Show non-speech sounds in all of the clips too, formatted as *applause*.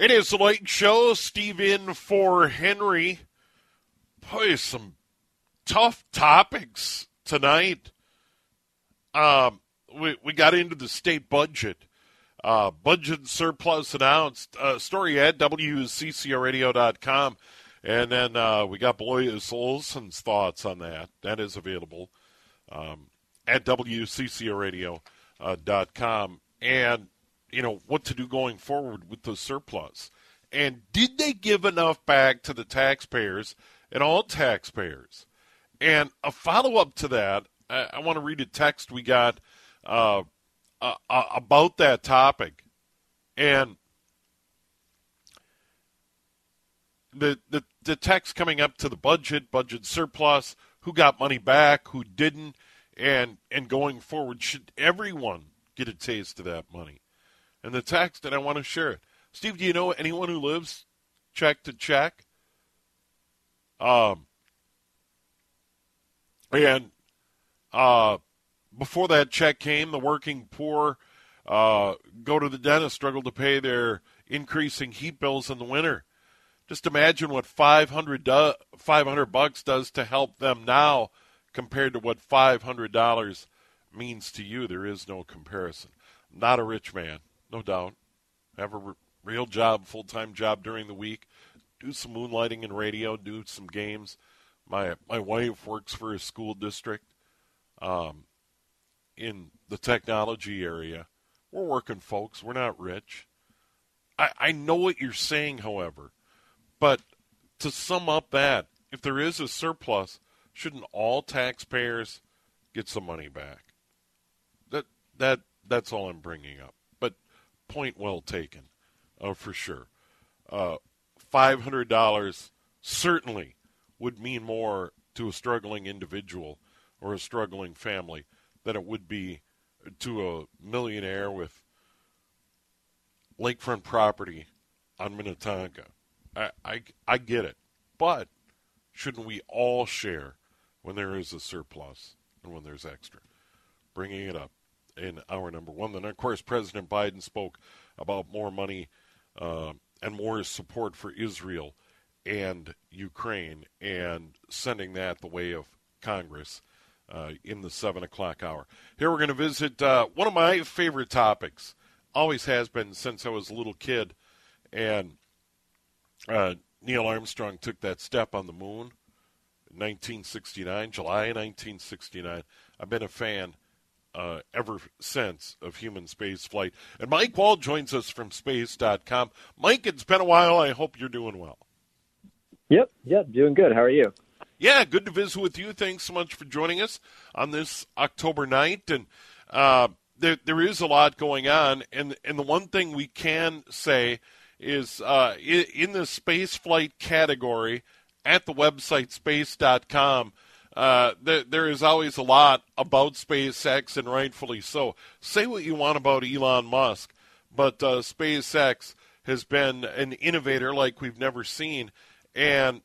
It is the Lake Show. Steve in for Henry. Boy, some tough topics tonight. Um, we we got into the state budget. Uh, budget surplus announced. Uh, story at WCCORadio.com. And then uh, we got Blois Olson's thoughts on that. That is available um, at WCCORadio.com. And, you know, what to do going forward with the surplus. And did they give enough back to the taxpayers and all taxpayers? And a follow up to that, I, I want to read a text we got uh, uh, uh, about that topic. And the, the the text coming up to the budget, budget surplus, who got money back, who didn't, and and going forward, should everyone get a taste of that money? And the text, and I want to share it. Steve, do you know anyone who lives check to check? Um, and uh, before that check came, the working poor uh, go to the dentist, struggle to pay their increasing heat bills in the winter. Just imagine what 500, do, 500 bucks does to help them now compared to what $500 means to you. There is no comparison. Not a rich man, no doubt. Have a r- real job, full time job during the week. Do some moonlighting in radio, do some games. My my wife works for a school district um, in the technology area. We're working folks. We're not rich. I, I know what you're saying, however. But to sum up that, if there is a surplus, shouldn't all taxpayers get some money back? That that that's all I'm bringing up. Point well taken, uh, for sure. Uh, Five hundred dollars certainly would mean more to a struggling individual or a struggling family than it would be to a millionaire with lakefront property on Minnetonka. I, I, I get it. But shouldn't we all share when there is a surplus and when there's extra? Bringing it up in our number one. Then, of course, President Biden spoke about more money uh, and more support for Israel and Ukraine and sending that the way of Congress uh, in the 7 o'clock hour. Here we're going to visit uh, one of my favorite topics, always has been since I was a little kid. And uh, Neil Armstrong took that step on the moon in 1969, July 1969. I've been a fan uh, ever since of human space flight. And Mike Wall joins us from space.com. Mike, it's been a while. I hope you're doing well. Yep, yep, doing good. How are you? Yeah, good to visit with you. Thanks so much for joining us on this October night. And uh, there, there is a lot going on. And, and the one thing we can say is uh, in the space flight category at the website space.com. Uh, there, there is always a lot about SpaceX, and rightfully so. Say what you want about Elon Musk, but uh, SpaceX has been an innovator like we've never seen, and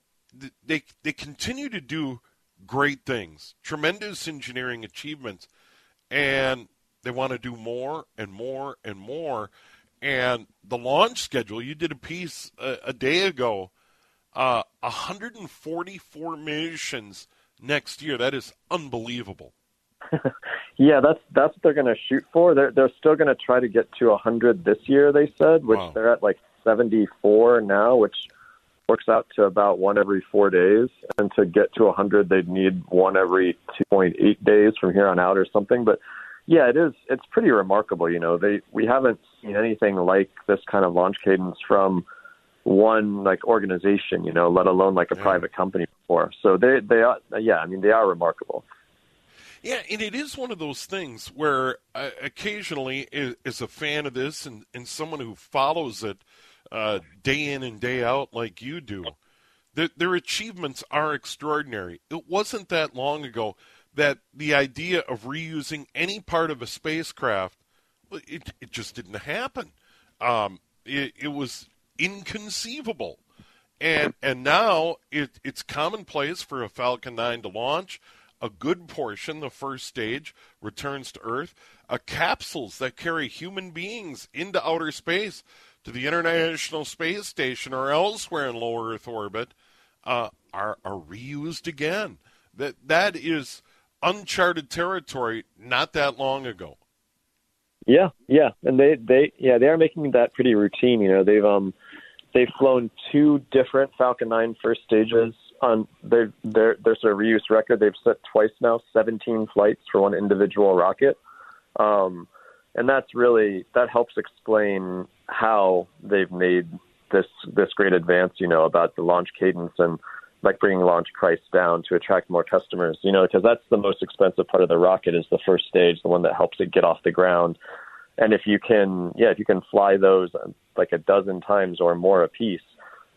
they they continue to do great things, tremendous engineering achievements, and they want to do more and more and more. And the launch schedule, you did a piece a, a day ago, uh, 144 missions next year. That is unbelievable. *laughs* yeah, that's that's what they're going to shoot for. They're they're still going to try to get to 100 this year. They said, which wow. they're at like 74 now, which works out to about one every four days. And to get to 100, they'd need one every 2.8 days from here on out or something. But yeah, it is. It's pretty remarkable. You know, they we haven't seen anything like this kind of launch cadence from one like organization. You know, let alone like a yeah. private company before. So they they are yeah. I mean, they are remarkable. Yeah, and it is one of those things where uh, occasionally, as a fan of this and, and someone who follows it uh, day in and day out like you do, their, their achievements are extraordinary. It wasn't that long ago that the idea of reusing any part of a spacecraft, it, it just didn't happen. Um, it, it was inconceivable. And and now it, it's commonplace for a Falcon 9 to launch. A good portion, the first stage, returns to Earth. A capsules that carry human beings into outer space to the International Space Station or elsewhere in low Earth orbit uh, are, are reused again. That that is uncharted territory not that long ago. Yeah, yeah, and they they yeah they are making that pretty routine. You know, they've um they've flown two different Falcon 9 first stages on their their their sort of reuse record. They've set twice now, 17 flights for one individual rocket. Um, and that's really that helps explain how they've made this this great advance. You know about the launch cadence and like bringing launch price down to attract more customers. You know because that's the most expensive part of the rocket is the first stage, the one that helps it get off the ground. And if you can, yeah, if you can fly those like a dozen times or more a piece,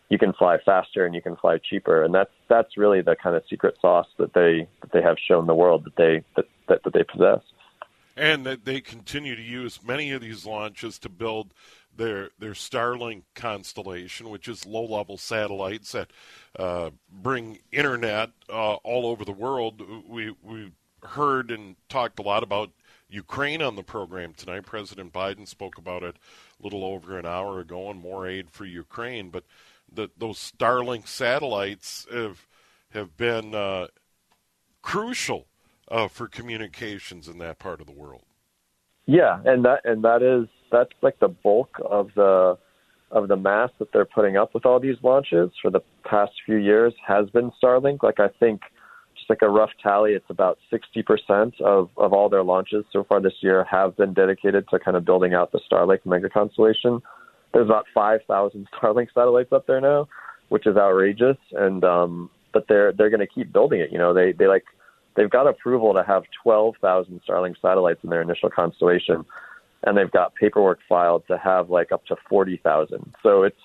you can fly faster and you can fly cheaper. And that's that's really the kind of secret sauce that they that they have shown the world that they that, that, that they possess and that they continue to use many of these launches to build their their Starlink constellation, which is low level satellites that uh, bring internet uh, all over the world. We we heard and talked a lot about Ukraine on the program tonight. President Biden spoke about it a little over an hour ago, and more aid for Ukraine. But the, those Starlink satellites have have been uh, crucial uh, for communications in that part of the world. Yeah, and that and that is that's like the bulk of the of the mass that they're putting up with all these launches for the past few years has been Starlink. Like I think like a rough tally, it's about 60% of, of all their launches so far this year have been dedicated to kind of building out the Starlink mega constellation. There's about 5,000 *laughs* Starlink satellites up there now, which is outrageous. And um, but they're they're going to keep building it. You know, they they like they've got approval to have 12,000 Starlink satellites in their initial constellation, and they've got paperwork filed to have like up to 40,000. So it's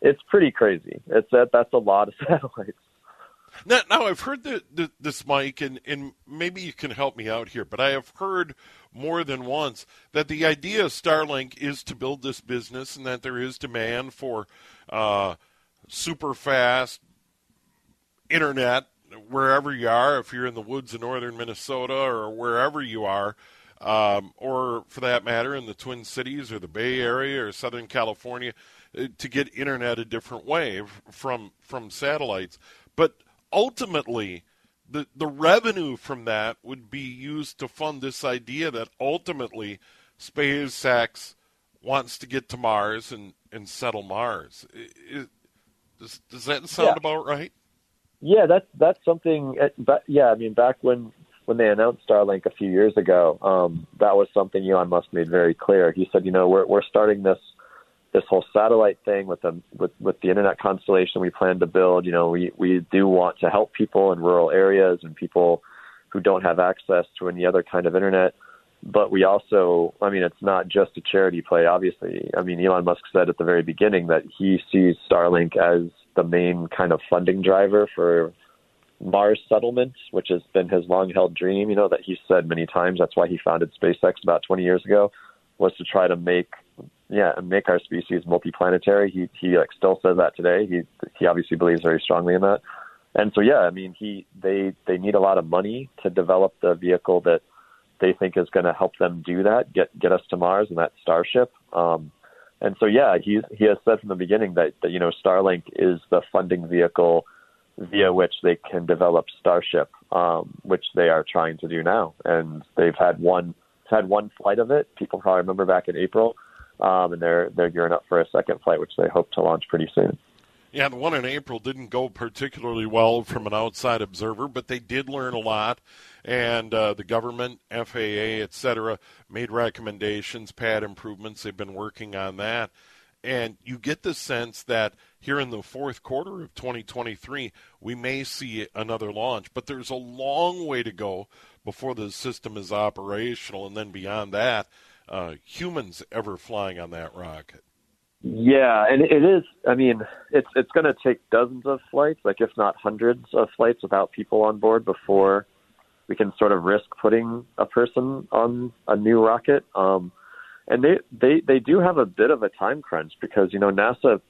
it's pretty crazy. It's that that's a lot of *laughs* satellites. Now, now I've heard the, the, this, Mike, and, and maybe you can help me out here, but I have heard more than once that the idea of Starlink is to build this business and that there is demand for uh, super fast internet wherever you are, if you're in the woods of northern Minnesota or wherever you are, um, or for that matter, in the Twin Cities or the Bay Area or Southern California, uh, to get internet a different way from from satellites. But ultimately, the the revenue from that would be used to fund this idea that ultimately SpaceX wants to get to Mars and, and settle Mars. It, does, does that sound yeah. about right? Yeah, that's that's something. Uh, but yeah, I mean, back when when they announced Starlink a few years ago, um, that was something Elon Musk made very clear. He said, you know, we're we're starting this this whole satellite thing with the with with the internet constellation we plan to build. You know, we we do want to help people in rural areas and people who don't have access to any other kind of internet. But we also, I mean, it's not just a charity play. Obviously, I mean, Elon Musk said at the very beginning that he sees Starlink as the main kind of funding driver for Mars settlements, which has been his long held dream, you know, that he's said many times. That's why he founded SpaceX about 20 years ago, was to try to make, yeah, and make our species multiplanetary. He, he like still says that today. He, he obviously believes very strongly in that. And so, yeah, I mean, he, they, they need a lot of money to develop the vehicle that they think is going to help them do that, get, get us to Mars and that Starship. Um, and so, yeah, he he has said from the beginning that, that you know Starlink is the funding vehicle via which they can develop Starship, um, which they are trying to do now. And they've had one had one flight of it. People probably remember back in April, um, and they're they're gearing up for a second flight, which they hope to launch pretty soon. Yeah, the one in April didn't go particularly well from an outside observer, but they did learn a lot. And uh, the government, FAA, et cetera, made recommendations, pad improvements. They've been working on that. And you get the sense that here in the fourth quarter of 2023, we may see another launch. But there's a long way to go before the system is operational. And then beyond that, uh, humans ever flying on that rocket. Yeah, and it is. I mean, it's it's going to take dozens of flights, like if not hundreds of flights, without people on board before we can sort of risk putting a person on a new rocket. Um, and they they they do have a bit of a time crunch because you know NASA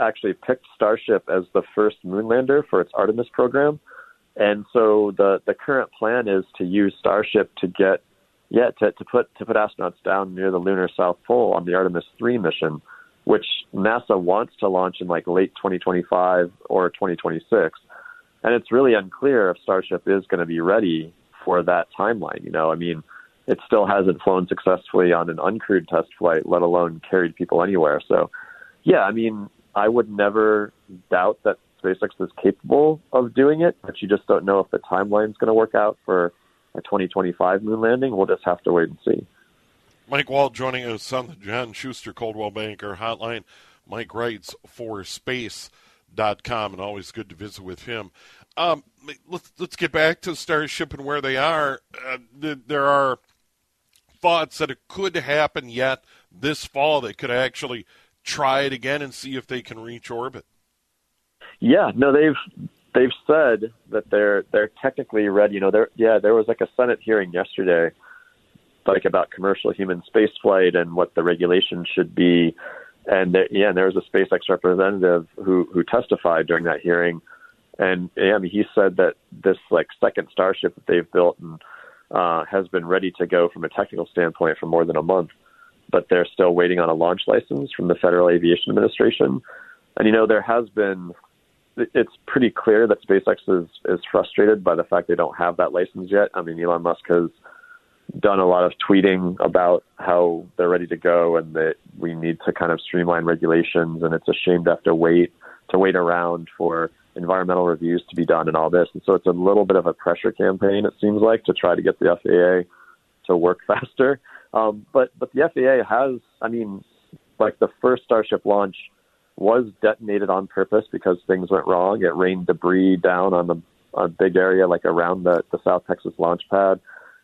actually picked Starship as the first moon lander for its Artemis program, and so the the current plan is to use Starship to get yeah to to put to put astronauts down near the lunar south pole on the Artemis three mission which NASA wants to launch in like late 2025 or 2026. And it's really unclear if Starship is going to be ready for that timeline. You know, I mean, it still hasn't flown successfully on an uncrewed test flight, let alone carried people anywhere. So, yeah, I mean, I would never doubt that SpaceX is capable of doing it, but you just don't know if the timeline is going to work out for a 2025 moon landing. We'll just have to wait and see. Mike Wall joining us on the John Schuster Coldwell Banker hotline. Mike writes for space.com and always good to visit with him. Um, let's let's get back to Starship and where they are. Uh, there are thoughts that it could happen yet this fall. They could actually try it again and see if they can reach orbit. Yeah, no, they've they've said that they're they're technically ready. You know, there yeah, there was like a Senate hearing yesterday, like about commercial human spaceflight and what the regulation should be. And there, yeah, and there was a SpaceX representative who who testified during that hearing and yeah, I mean, he said that this like second Starship that they've built and uh, has been ready to go from a technical standpoint for more than a month, but they're still waiting on a launch license from the Federal Aviation Administration. And you know, there has been. It's pretty clear that SpaceX is is frustrated by the fact they don't have that license yet. I mean, Elon Musk has done a lot of tweeting about how they're ready to go and that we need to kind of streamline regulations and it's a shame to have to wait to wait around for environmental reviews to be done and all this. And so it's a little bit of a pressure campaign, it seems like, to try to get the FAA to work *laughs* faster. Um, but but the FAA has, I mean, like the first Starship launch was detonated on purpose because things went wrong. It rained debris down on the a big area like around the, the South Texas launch pad.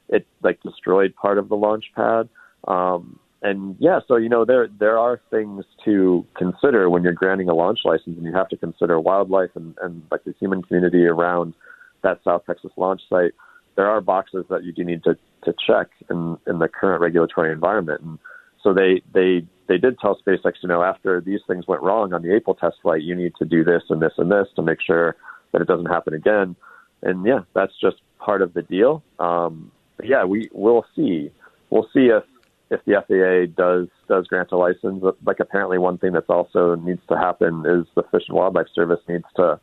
It like destroyed part of the launch pad. Um, and yeah, so you know there there are things to consider when you're granting a launch license, and you have to consider wildlife and, and like the human community around that South Texas launch site. There are boxes that you do need to to check in in the current regulatory environment, and so they they they did tell SpaceX, you know, after these things went wrong on the April test flight, you need to do this and this and this to make sure that it doesn't happen again. And yeah, that's just part of the deal. Um, but yeah, we will see. We'll see if if the FAA does does grant a license, but like apparently one thing that's also needs to happen is the Fish and Wildlife Service needs to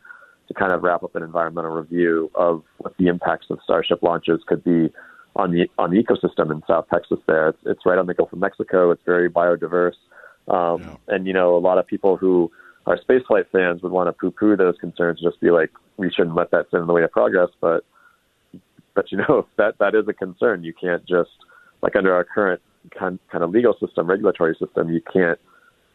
to kind of wrap up an environmental review of what the impacts of Starship launches could be on the on the ecosystem in South Texas. There, it's, it's right on the Gulf of Mexico. It's very biodiverse, um, yeah. and you know a lot of people who are spaceflight fans would want to poo-poo those concerns, just be like, we shouldn't let that stand in the way of progress. But but you know *laughs* that that is a concern. You can't just like under our current kind kind of legal system, regulatory system, you can't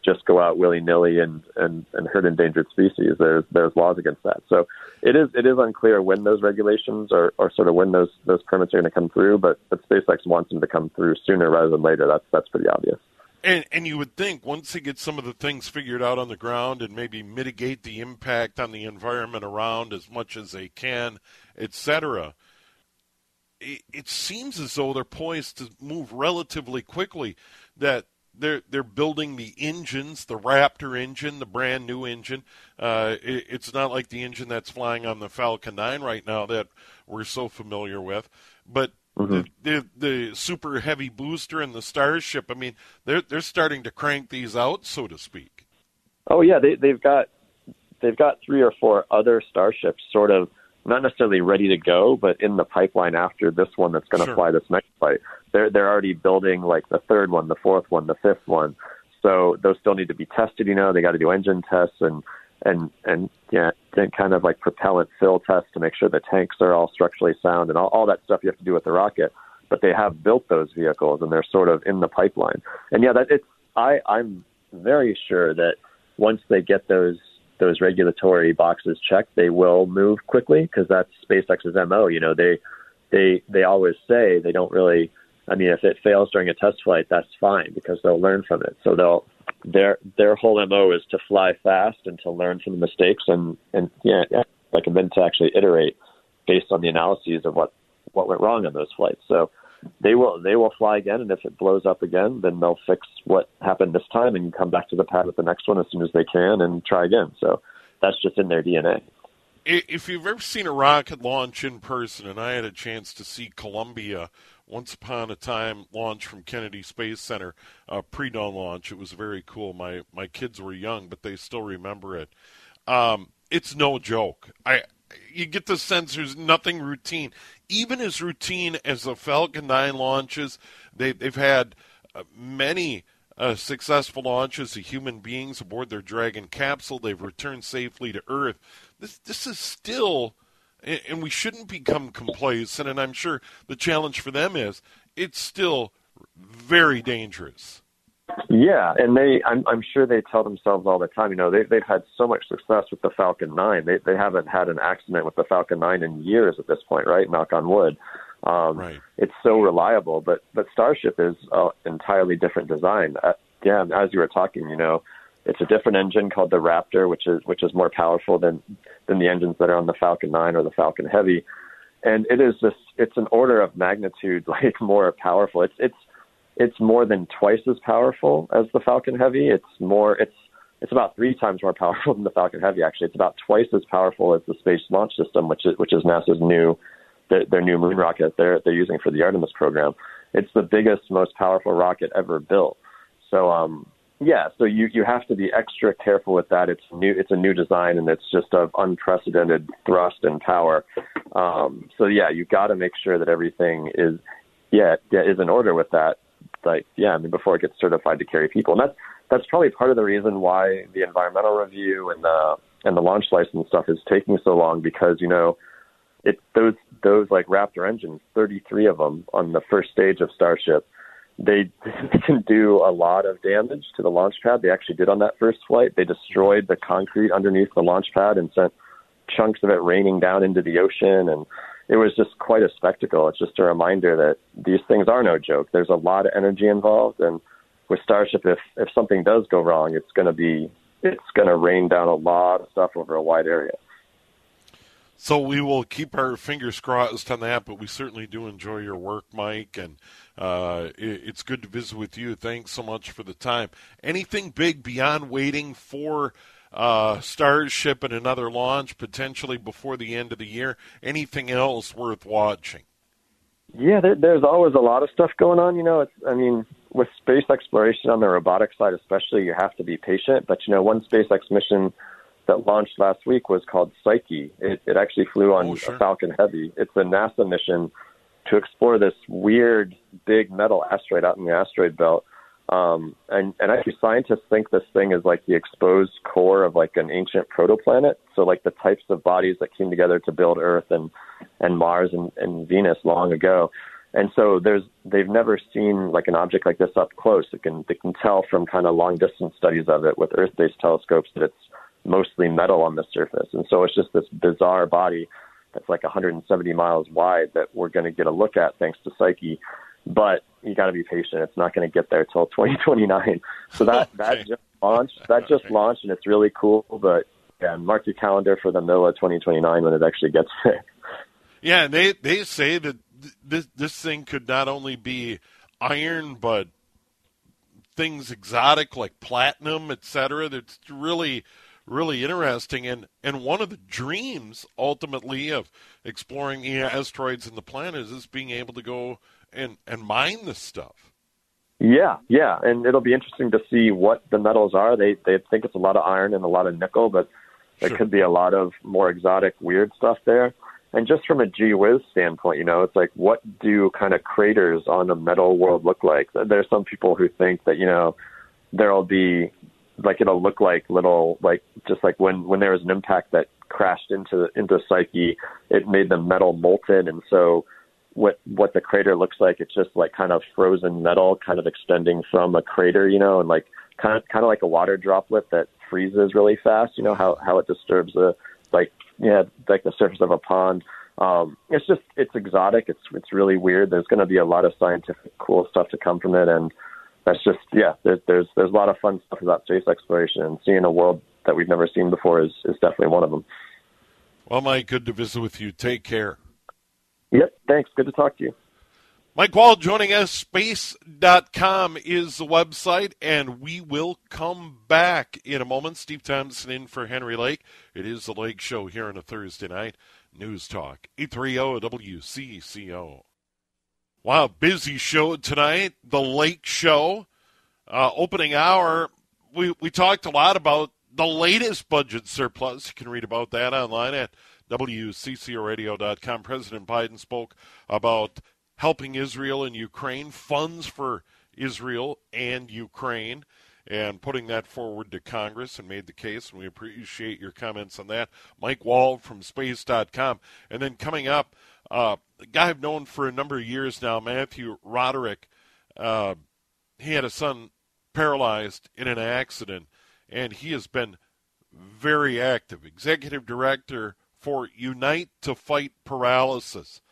just go out willy nilly and, and, and hurt endangered species. There's there's laws against that. So it is it is unclear when those regulations or, or sort of when those those permits are going to come through. But but SpaceX wants them to come through sooner rather than later. That's that's pretty obvious. And, and you would think once they get some of the things figured out on the ground and maybe mitigate the impact on the environment around as much as they can, etc., it, it seems as though they're poised to move relatively quickly. That they're they're building the engines, the Raptor engine, the brand new engine. Uh, it, it's not like the engine that's flying on the Falcon 9 right now that we're so familiar with, but. Mm-hmm. The, the, the super heavy booster and the Starship. I mean, they're they're starting to crank these out, so to speak. Oh yeah, they they've got they've got three or four other starships sort of not necessarily ready to go, but in the pipeline after this one that's going to sure. fly this next flight. They're they're already building like the third one, the fourth one, the fifth one. So those still need to be tested. You know, they got to do engine tests and and and yeah, then kind of like propellant fill tests to make sure the tanks are all structurally sound and all, all that stuff you have to do with the rocket. But they have built those vehicles and they're sort of in the pipeline. And yeah, that it's I I'm very sure that once they get those those regulatory boxes checked, they will move quickly because that's SpaceX's mo. You know, they they they always say they don't really. I mean, if it fails during a test flight, that's fine because they'll learn from it. So they'll their their whole mo is to fly fast and to learn from the mistakes and and yeah, like and then to actually iterate based on the analyses of what what went wrong on those flights. So they will they will fly again, and if it blows up again, then they'll fix what happened this time and come back to the pad with the next one as soon as they can and try again. So that's just in their DNA. If you've ever seen a rocket launch in person, and I had a chance to see Columbia once upon a time launch from Kennedy Space Center, uh, pre-dawn launch. It was very cool. My my kids were young, but they still remember it. Um, it's no joke. I you get the sense there's nothing routine. Even as routine as the Falcon 9 launches, they, they've had uh, many uh, successful launches of human beings aboard their Dragon capsule. They've returned safely to Earth. This this is still, and we shouldn't become complacent. And I'm sure the challenge for them is it's still very dangerous. Yeah, and they, I'm, I'm sure they tell themselves all the time. You know, they, they've had so much success with the Falcon 9. They, they haven't had an accident with the Falcon 9 in years at this point, right? Knock on wood. Um, right. It's so reliable, but but Starship is an entirely different design. Uh, yeah, as you were talking, you know, it's a different engine called the Raptor, which is which is more powerful than than the engines that are on the Falcon 9 or the Falcon Heavy, and it is just it's an order of magnitude *laughs* like more powerful. It's it's it's more than twice as powerful as the Falcon Heavy. It's more it's it's about three times more *laughs* powerful than the Falcon Heavy. Actually, it's about twice as powerful as the Space Launch System, which is which is NASA's new their, their new moon rocket they're they're using for the Artemis program. It's the biggest, most powerful rocket ever built. So um, yeah, so you you have to be extra careful with that. It's new. It's a new design, and it's just of unprecedented thrust and power. Um, so yeah, you've got to make sure that everything is yeah, yeah is in order with that. Like yeah, I mean before it gets certified to carry people, and that's that's probably part of the reason why the environmental review and the and the launch license stuff is taking so long because you know it those those like Raptor engines, 33 of them on the first stage of Starship, they, *laughs* they can do a lot of damage to the launch pad. They actually did on that first flight. They destroyed the concrete underneath the launch pad and sent chunks of it raining down into the ocean and it was just quite a spectacle. It's just a reminder that these things are no joke. There's a lot of energy involved and with Starship if if something does go wrong, it's going to be it's going to rain down a lot of stuff over a wide area. So we will keep our fingers crossed on that, but we certainly do enjoy your work, Mike, and uh, it, it's good to visit with you. Thanks so much for the time. Anything big beyond waiting for uh, Starship and another launch potentially before the end of the year? Anything else worth watching? Yeah, there, there's always a lot of stuff going on. You know, it's I mean, with space exploration on the robotic side, especially, you have to be patient. But you know, one SpaceX mission that launched last week was called Psyche. It, it actually flew on oh, sure. a Falcon Heavy. It's a NASA mission to explore this weird big metal asteroid out in the asteroid belt. Um, and, and actually, scientists think this thing is like the exposed core of like an ancient protoplanet. So, like the types of bodies that came together to build Earth and and Mars and, and Venus long ago. And so, there's they've never seen like an object like this up close. They can they can tell from kind of long distance studies of it with Earth-based telescopes that it's mostly metal on the surface. And so it's just this bizarre body that's like 170 miles wide that we're going to get a look at thanks to Psyche. But you got to be patient. It's not going to get there till *laughs* 2029. So that okay. that just launched. That just launched, and it's really cool. But yeah, mark your calendar for the middle of 2029 when it actually gets *laughs* there. Yeah, they they say that this this thing could not only be iron, but things exotic like platinum, etc. That's really really interesting. And, and one of the dreams, ultimately, of exploring the asteroids and the planets is being able to go and, and mine this stuff. Yeah, yeah, and it'll be interesting to see what the metals are. They they think it's a lot of iron and a lot of nickel, but there sure. could be a lot of more exotic, weird stuff there. And just from a gee whiz standpoint, you know, it's like what do kind of craters on a metal world look like? There's some people who think that you know there'll be like it'll look like little like just like when when there was an impact that crashed into into Psyche, it made the metal molten, and so what what the crater looks like, it's just like kind of frozen metal, kind of extending from a crater, you know, and like kind of kind of like a water droplet that freezes really fast. You know how how it disturbs the like yeah like the surface of a pond. Um, it's just it's exotic. It's it's really weird. There's going to be a lot of scientific cool stuff to come from it, and that's just yeah. There's there's there's a lot of fun stuff about space exploration and seeing a world that we've never seen before is is definitely one of them. Well, Mike, good to visit with you. Take care. Yep. Thanks. Good to talk to you. Mike Wall joining us. Space.com is the website, and we will come back in a moment. Steve Thomson in for Henry Lake. It is the Lake Show here on a Thursday night. News Talk, 830 WCCO. Wow, busy show tonight. The Lake Show, uh, opening hour. We we talked a lot about the latest budget surplus. You can read about that online at WCCORadio.com. President Biden spoke about helping Israel and Ukraine, funds for Israel and Ukraine, and putting that forward to Congress and made the case. And we appreciate your comments on that. Mike Wall from Space.com. And then coming up, uh, a guy I've known for a number of years now, Matthew Rodreick. Uh, he had a son paralyzed in an accident, and he has been very active. Executive director for Unite 2 Fight Paralysis,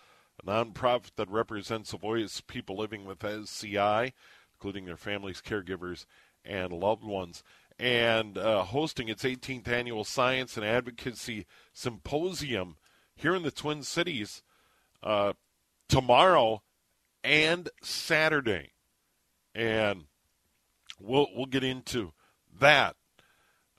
a nonprofit that represents the voice of people living with SCI, including their families, caregivers, and loved ones. And uh, hosting its 18th annual Science and Advocacy Symposium here in the Twin Cities uh, tomorrow and Saturday. And we'll we'll get into that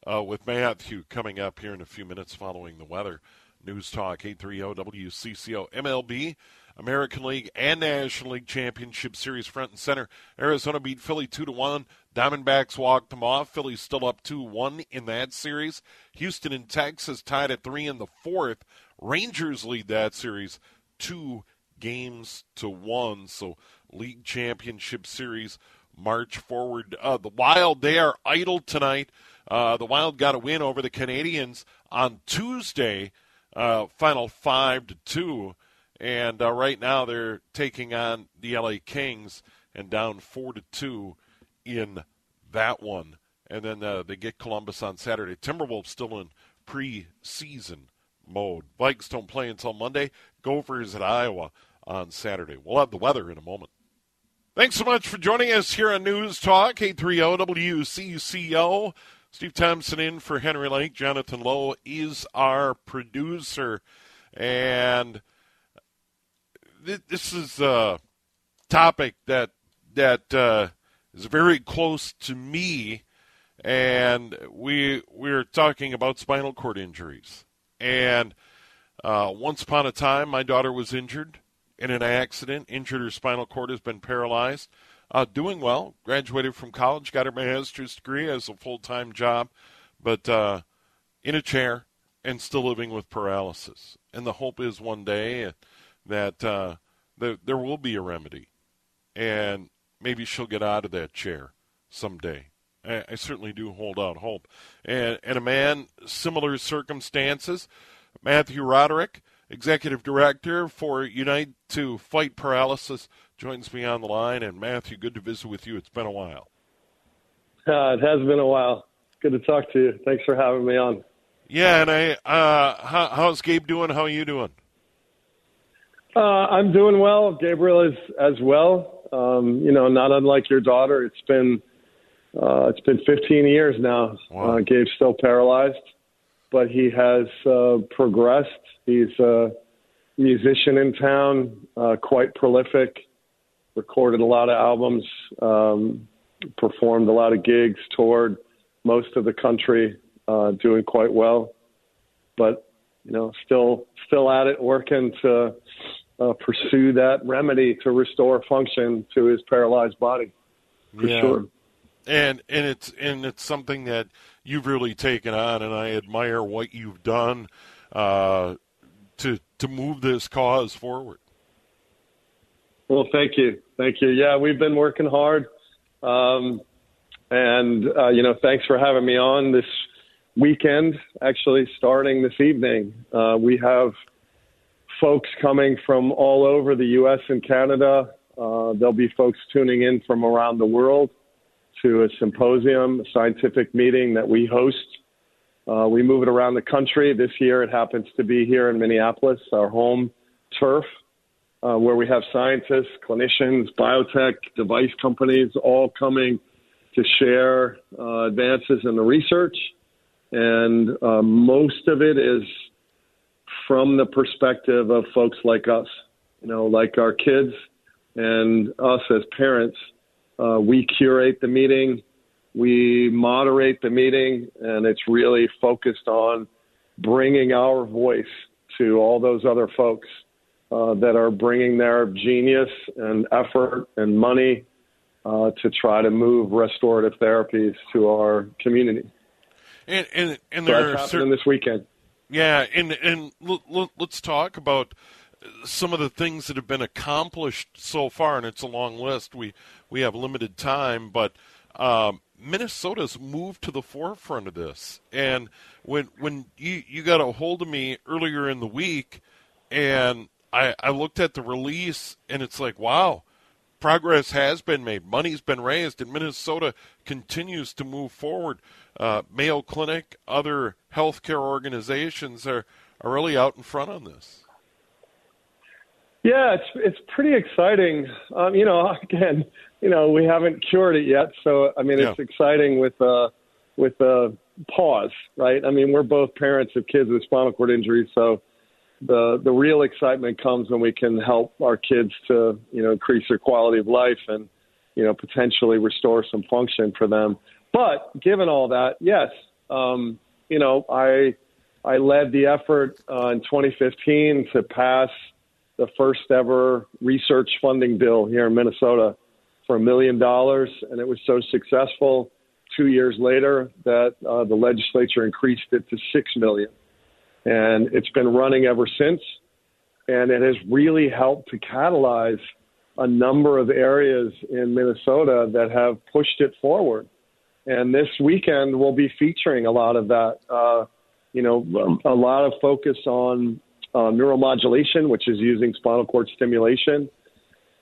uh, with Matthew coming up here in a few minutes following the weather. News Talk 830 WCCO MLB American League and National League Championship Series front and center. Arizona beat Philly 2 to 1. Diamondbacks walked them off. Philly's still up 2 1 in that series. Houston and Texas tied at 3 in the fourth. Rangers lead that series 2 games to 1. So, League Championship Series march forward. Uh, the Wild, they are idle tonight. Uh, the Wild got a win over the Canadiens on Tuesday, uh, final five to two, and uh, right now they're taking on the LA Kings and down four to two in that one. And then uh, they get Columbus on Saturday. Timberwolves still in preseason mode. Vikes don't play until Monday. Gophers at Iowa on Saturday. We'll have the weather in a moment. Thanks so much for joining us here on News Talk, 830 WCCO. Steve Thomson in for Henry Lake. Jonathan Lowe is our producer. And this is a topic that that uh, is very close to me. And we we're talking about spinal cord injuries. And uh, once upon a time, my daughter was injured in an accident, injured her spinal cord, has been paralyzed. Uh, doing well, graduated from college, got her master's degree, has a full time job, but uh, in a chair and still living with paralysis. And the hope is one day that uh, there, there will be a remedy, and maybe she'll get out of that chair someday. I, I certainly do hold out hope. And, and a man, similar circumstances, Matthew Rodreick executive director for Unite 2 Fight Paralysis, joins me on the line. And Matthew, good to visit with you. It's been a while. Uh, it has been a while. Good to talk to you. Thanks for having me on. Yeah, and I, uh, how, how's Gabe doing? How are you doing? Uh, I'm doing well. Gabriel is as well. Um, you know, not unlike your daughter. It's been uh, it's been 15 years now. Wow. Uh, Gabe's still paralyzed, but he has uh, progressed He's a musician in town, uh, quite prolific, recorded a lot of albums, um, performed a lot of gigs, toured most of the country, uh, doing quite well. But you know, still still at it, working to uh, pursue that remedy to restore function to his paralyzed body. For yeah. sure. And and it's and it's something that you've really taken on, and I admire what you've done. Uh, to to move this cause forward. Well, thank you, thank you. Yeah, we've been working hard, um, and uh, you know, thanks for having me on this weekend. Actually, starting this evening, uh, we have folks coming from all over the U.S. and Canada. Uh, there'll be folks tuning in from around the world to a symposium, a scientific meeting that we host uh, we move it around the country. This year it happens to be here in Minneapolis, our home turf, uh, where we have scientists, clinicians, biotech, device companies all coming to share uh, advances in the research. And uh, most of it is from the perspective of folks like us, you know, like our kids and us as parents. Uh, we curate the meeting we moderate the meeting, and it's really focused on bringing our voice to all those other folks uh, that are bringing their genius and effort and money uh, to try to move restorative therapies to our community. And and and so there that's are happening this weekend. Yeah, and and l- l- let's talk about some of the things that have been accomplished so far, and it's a long list. We we have limited time, but um, Minnesota's moved to the forefront of this. And when when you you got a hold of me earlier in the week, and I I looked at the release, and it's like, wow, progress has been made, money's been raised, and Minnesota continues to move forward. Uh, Mayo Clinic, other healthcare organizations are, are really out in front on this. Yeah, it's it's pretty exciting. Um, you know, *laughs* again, you know, we haven't cured it yet, so I mean, it's yeah. exciting with uh, with a uh, pause, right? I mean, we're both parents of kids with spinal cord injuries, so the the real excitement comes when we can help our kids to you know increase their quality of life and you know potentially restore some function for them. But given all that, yes, um, you know, I I led the effort uh, in 2015 to pass the first ever research funding bill here in Minnesota for a million dollars, and it was so successful. Two years later, that uh, the legislature increased it to six million, and it's been running ever since. And it has really helped to catalyze a number of areas in Minnesota that have pushed it forward. And this weekend we'll be featuring a lot of that. Uh, you know, a lot of focus on uh, neuromodulation, which is using spinal cord stimulation.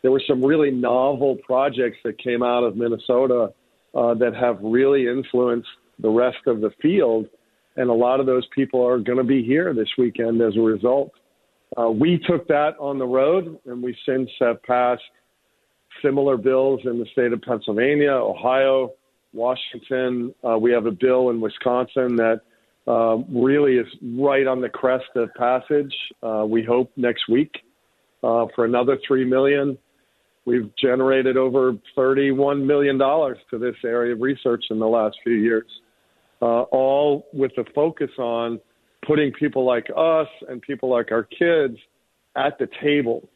There were some really novel projects that came out of Minnesota uh, that have really influenced the rest of the field. And a lot of those people are going to be here this weekend as a result. Uh, we took that on the road, and we since have passed similar bills in the state of Pennsylvania, Ohio, Washington. Uh, we have a bill in Wisconsin that uh, really is right on the crest of passage. Uh, we hope next week uh, for another three million. We've generated over thirty-one million dollars to this area of research in the last few years, uh, all with the focus on putting people like us and people like our kids at the table,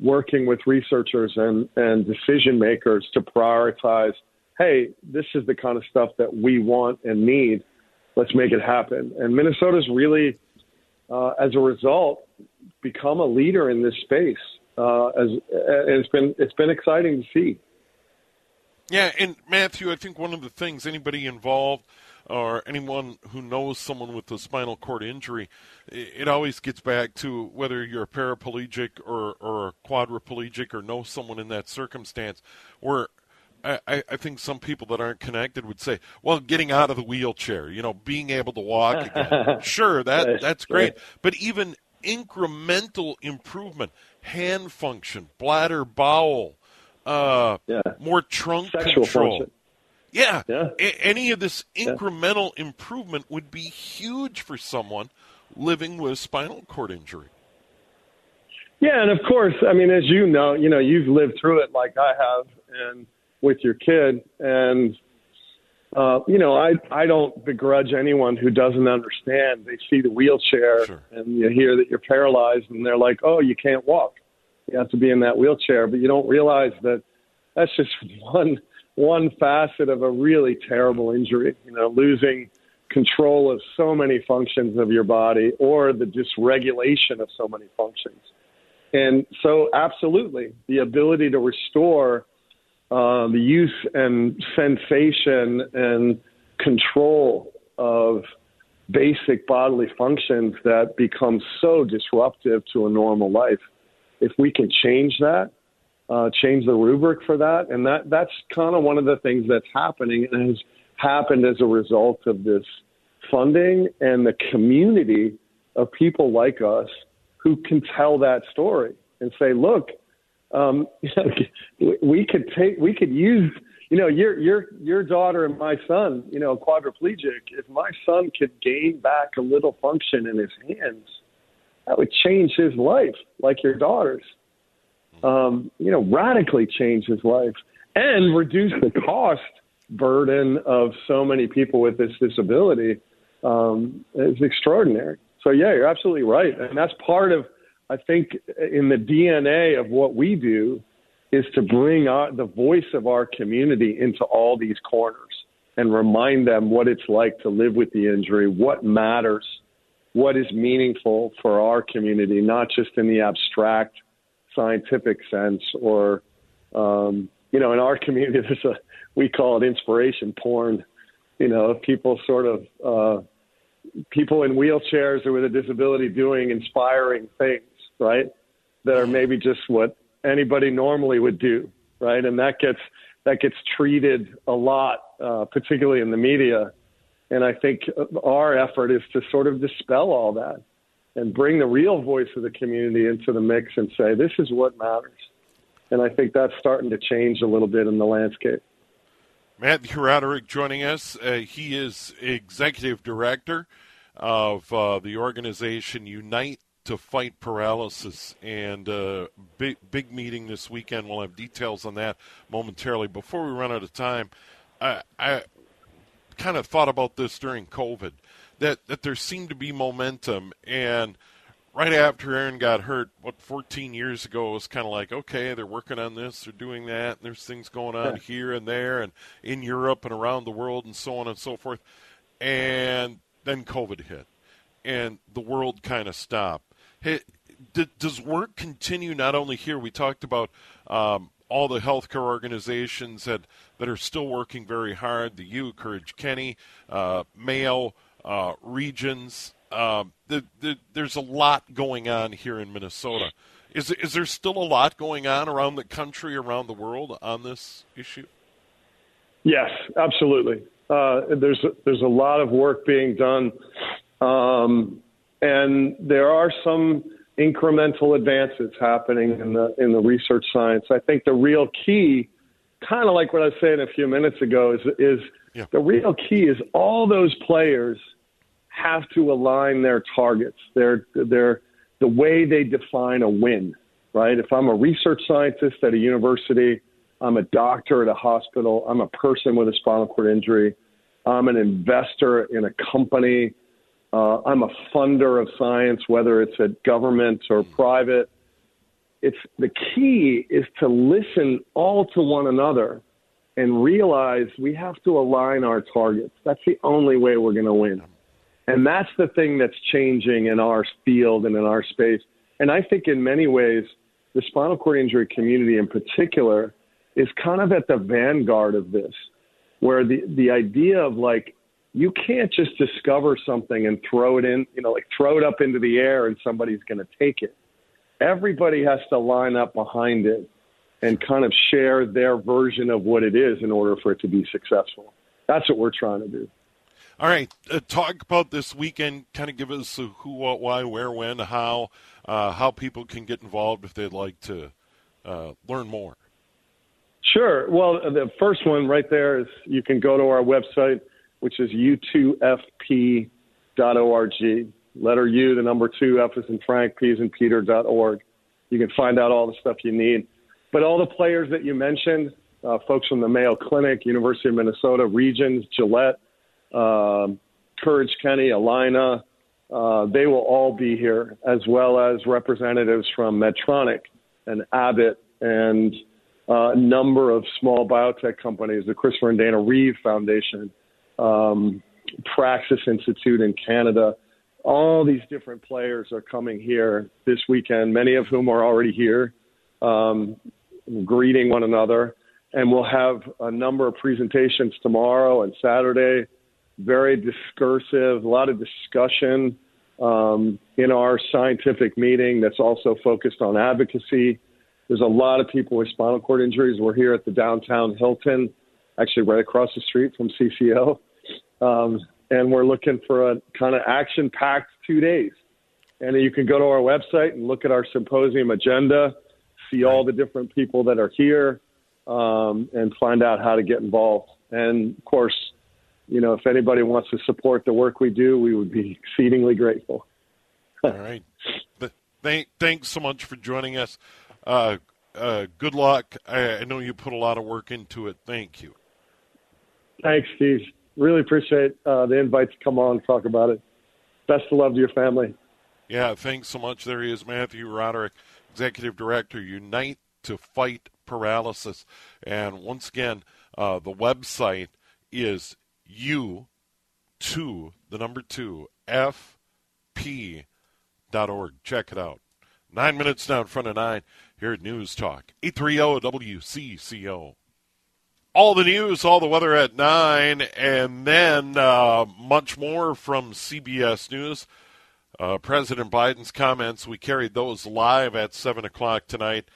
working with researchers and, and decision makers to prioritize. Hey, this is the kind of stuff that we want and need let's make it happen. And Minnesota's really, uh, as a result, become a leader in this space. Uh, as and it's been it's been exciting to see. Yeah, and Matthew, I think one of the things anybody involved or anyone who knows someone with a spinal cord injury, it always gets back to whether you're a paraplegic or, or a quadriplegic or know someone in that circumstance, where I, I think some people that aren't connected would say, well, getting out of the wheelchair, you know, being able to walk again. *laughs* sure, that that's great. But even incremental improvement, hand function, bladder, bowel, uh, yeah. more trunk Sexual control. Function. Yeah, yeah. A- any of this incremental yeah. improvement would be huge for someone living with spinal cord injury. Yeah, and of course, I mean, as you know, you know, you've lived through it like I have, and with your kid. And uh, you know, I I don't begrudge anyone who doesn't understand. They see the wheelchair sure. and you hear that you're paralyzed, and they're like, "Oh, you can't walk. You have to be in that wheelchair." But you don't realize that that's just *laughs* one one facet of a really terrible injury. You know, losing control of so many functions of your body or the dysregulation of so many functions. And so, absolutely, the ability to restore uh, the use and sensation and control of basic bodily functions that become so disruptive to a normal life. If we can change that, uh, change the rubric for that, and that that's kind of one of the things that's happening and has happened as a result of this funding and the community of people like us who can tell that story and say, look, um, *laughs* we could take, we could use, you know, your your your daughter and my son, you know, quadriplegic. If my son could gain back a little function in his hands, that would change his life, like your daughter's. Um, you know, radically change his life and reduce the cost burden of so many people with this disability um, is extraordinary. So yeah, you're absolutely right, and that's part of I think in the DNA of what we do is to bring our, the voice of our community into all these corners and remind them what it's like to live with the injury, what matters, what is meaningful for our community, not just in the abstract scientific sense or, um, you know, in our *laughs* community, there's a, we call it inspiration porn. You know, people sort of, uh, people in wheelchairs or with a disability doing inspiring things, right? That are maybe just what anybody normally would do, right? And that gets that gets treated a lot, uh, particularly in the media. And I think our effort is to sort of dispel all that and bring the real voice of the community into the mix and say this is what matters. And I think that's starting to change a little bit in the landscape. Matt Rodreick joining us. Uh, he is executive director of uh, the organization Unite 2 Fight Paralysis, and uh, big big meeting this weekend. We'll have details on that momentarily. Before we run out of time, I, I kind of thought about this during COVID that that there seemed to be momentum and right after Aaron got hurt, what 14 years ago, it was kind of like, okay, they're working on this, they're doing that, and there's things going on here and there, and in Europe and around the world, and so on and so forth. And then COVID hit, and the world kind of stopped. Hey, does work continue not only here? We talked about um, all the healthcare organizations that, that are still working very hard. The U, Courage Kenny, uh, Mayo, uh, regions. Um, the, the, there's a lot going on here in Minnesota. Is is there still a lot going on around the country, around the world on this issue? Yes, absolutely. Uh, there's there's a lot of work being done, um, and there are some incremental advances happening in the in the research science. I think the real key, kind of like what I was saying a few minutes ago, is is yeah. the real key is all those players have to align their targets, their their the way they define a win. Right? If I'm a research scientist at a university I'm a doctor at a hospital. I'm a person with a spinal cord injury. I'm an investor in a company. Uh, I'm a funder of science, whether it's at government or private. It's the key is to listen all to one another and realize we have to align our targets. That's the only way we're going to win. And that's the thing that's changing in our field and in our space. And I think in many ways, the spinal cord injury community in particular is kind of at the vanguard of this, where the, the idea of like, you can't just discover something and throw it in, you know, like throw it up into the air and somebody's going to take it. Everybody has to line up behind it and kind of share their version of what it is in order for it to be successful. That's what we're trying to do. All right, uh, talk about this weekend. Kind of give us who, what, why, where, when, how, uh, how people can get involved if they'd like to uh, learn more. Sure. Well, the first one right there is you can go to our website, which is u2fp.org. Letter U, the number two, F is in Frank, P is in Peter.org. You can find out all the stuff you need. But all the players that you mentioned, uh, folks from the Mayo Clinic, University of Minnesota, Regions, Gillette, uh, Courage Kenny, Allina. uh, they will all be here, as well as representatives from Medtronic and Abbott and uh, a number of small biotech companies, the Christopher and Dana Reeve Foundation, um, Praxis Institute in Canada. All these different players are coming here this weekend, many of whom are already here, um, greeting one another. And we'll have a number of presentations tomorrow and Saturday, very discursive, a lot of discussion um, in our scientific meeting that's also focused on advocacy there's a lot of people with spinal cord injuries. We're here at the downtown Hilton, actually right across the street from CCO. Um, and we're looking for a kind of action packed two days. And you can go to our website and look at our symposium agenda, see all the different people that are here, um, and find out how to get involved. And of course, you know, if anybody wants to support the work we do, we would be exceedingly grateful. all right. Thank, thanks so much for joining us. Uh, uh, good luck. I, I, know you put a lot of work into it. Thank you. Thanks, Steve. Really appreciate uh, the invite to come on and talk about it. Best of love to your family. Yeah, thanks so much. There he is, Matthew Rodreick, Executive Director, Unite 2 Fight Paralysis. And once again, uh, the website is U two, the number two, F P dot org. Check it out. Nine minutes now in front of nine here at News Talk. 830 WCCO. All the news, all the weather at nine, and then uh, much more from CBS News. Uh, President Biden's comments, we carried those live at 7 o'clock tonight,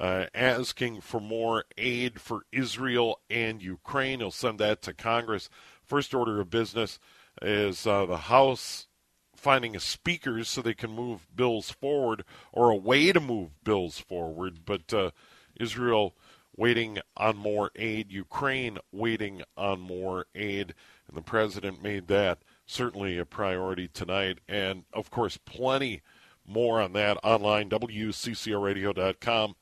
uh, asking for more aid for Israel and Ukraine. He'll send that to Congress. First order of business is uh, the House finding a speaker so they can move bills forward or a way to move bills forward. But uh, Israel waiting on more aid, Ukraine waiting on more aid, and the president made that certainly a priority tonight. And of course, plenty more on that online, WCCORadio.com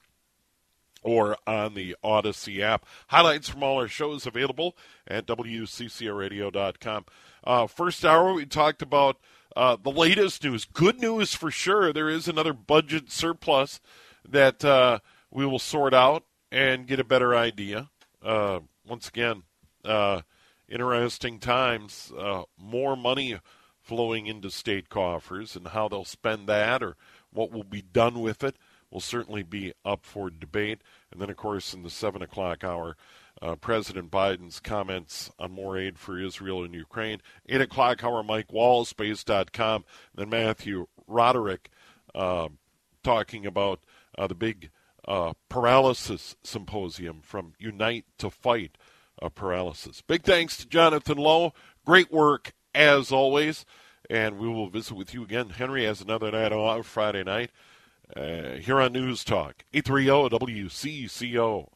or on the Audacy app. Highlights from all our shows available at WCCORadio.com. Uh, first hour, we talked about uh, the latest news. Good news for sure. There is another budget surplus that uh, we will sort out and get a better idea. Uh, once again, uh, interesting times. Uh, more money flowing into state coffers and how they'll spend that or what will be done with it will certainly be up for debate. And then, of course, in the 7 o'clock hour, uh, President Biden's comments on more aid for Israel and Ukraine. 8 o'clock hour, Mike Wall, space.com. Then Matthew Rodreick uh, talking about uh, the big uh, paralysis symposium from Unite 2 Fight uh, Paralysis. Big thanks to Jonathan Lowe. Great work as always. And we will visit with you again. Henry has another night off Friday night uh, here on News Talk. 830 WCCO.